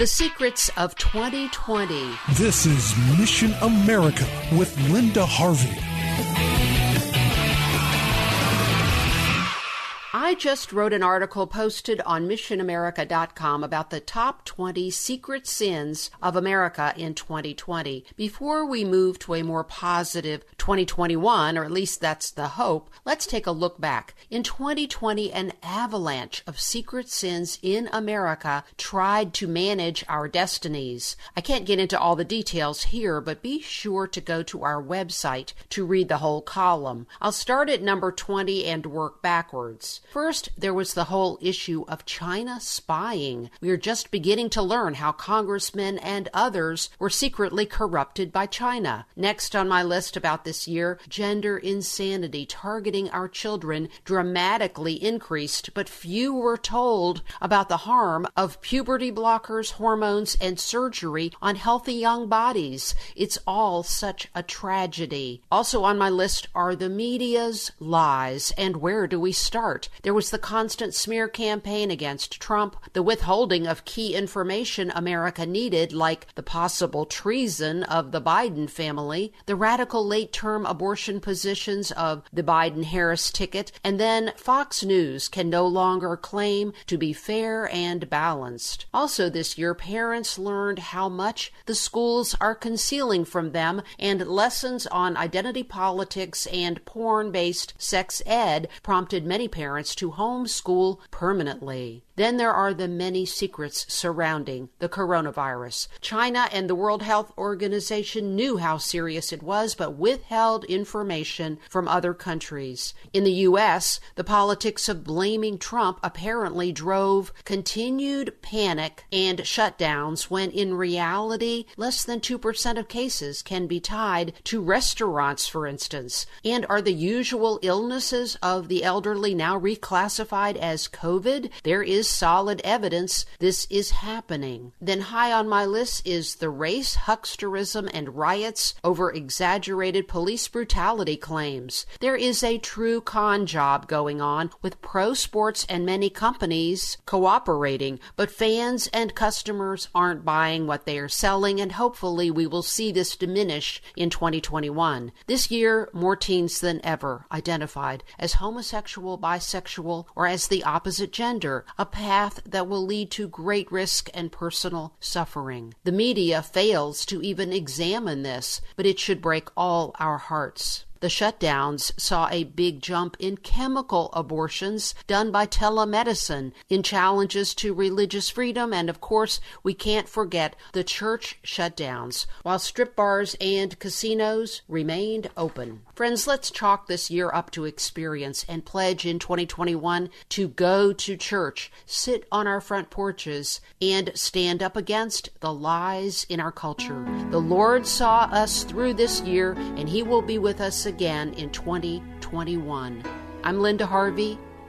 The Secrets of 2020. This is Mission America with Linda Harvey. I just wrote an article posted on missionamerica.com about the top 20 secret sins of America in 2020. Before we move to a more positive 2021, or at least that's the hope, let's take a look back. In 2020, an avalanche of secret sins in America tried to manage our destinies. I can't get into all the details here, but be sure to go to our website to read the whole column. I'll start at number 20 and work backwards. First, there was the whole issue of China spying. We are just beginning to learn how congressmen and others were secretly corrupted by China. Next on my list about this year, gender insanity targeting our children dramatically increased, but few were told about the harm of puberty blockers, hormones, and surgery on healthy young bodies. It's all such a tragedy. Also on my list are the media's lies, and where do we start? There was the constant smear campaign against Trump, the withholding of key information America needed, like the possible treason of the Biden family, the radical late term abortion positions of the Biden Harris ticket, and then Fox News can no longer claim to be fair and balanced. Also, this year, parents learned how much the schools are concealing from them, and lessons on identity politics and porn based sex ed prompted many parents to homeschool permanently. Then there are the many secrets surrounding the coronavirus. China and the World Health Organization knew how serious it was, but withheld information from other countries. In the U.S., the politics of blaming Trump apparently drove continued panic and shutdowns when in reality, less than 2% of cases can be tied to restaurants, for instance. And are the usual illnesses of the elderly now reclassified as COVID? There is solid evidence this is happening. Then, high on my list is the race, hucksterism, and riots over exaggerated police brutality claims. There is a true con job going on with pro sports and many companies cooperating, but fans and customers aren't buying what they are selling, and hopefully we will see this diminish in 2021. This year, more teens than ever identified as homosexual, bisexual, or as the opposite gender, a path that will lead to great risk and personal suffering. The media fails to even examine this, but it should break all our hearts. The shutdowns saw a big jump in chemical abortions done by telemedicine, in challenges to religious freedom, and of course, we can't forget the church shutdowns, while strip bars and casinos remained open. Friends, let's chalk this year up to experience and pledge in 2021 to go to church, sit on our front porches, and stand up against the lies in our culture. The Lord saw us through this year, and He will be with us again in 2021. I'm Linda Harvey.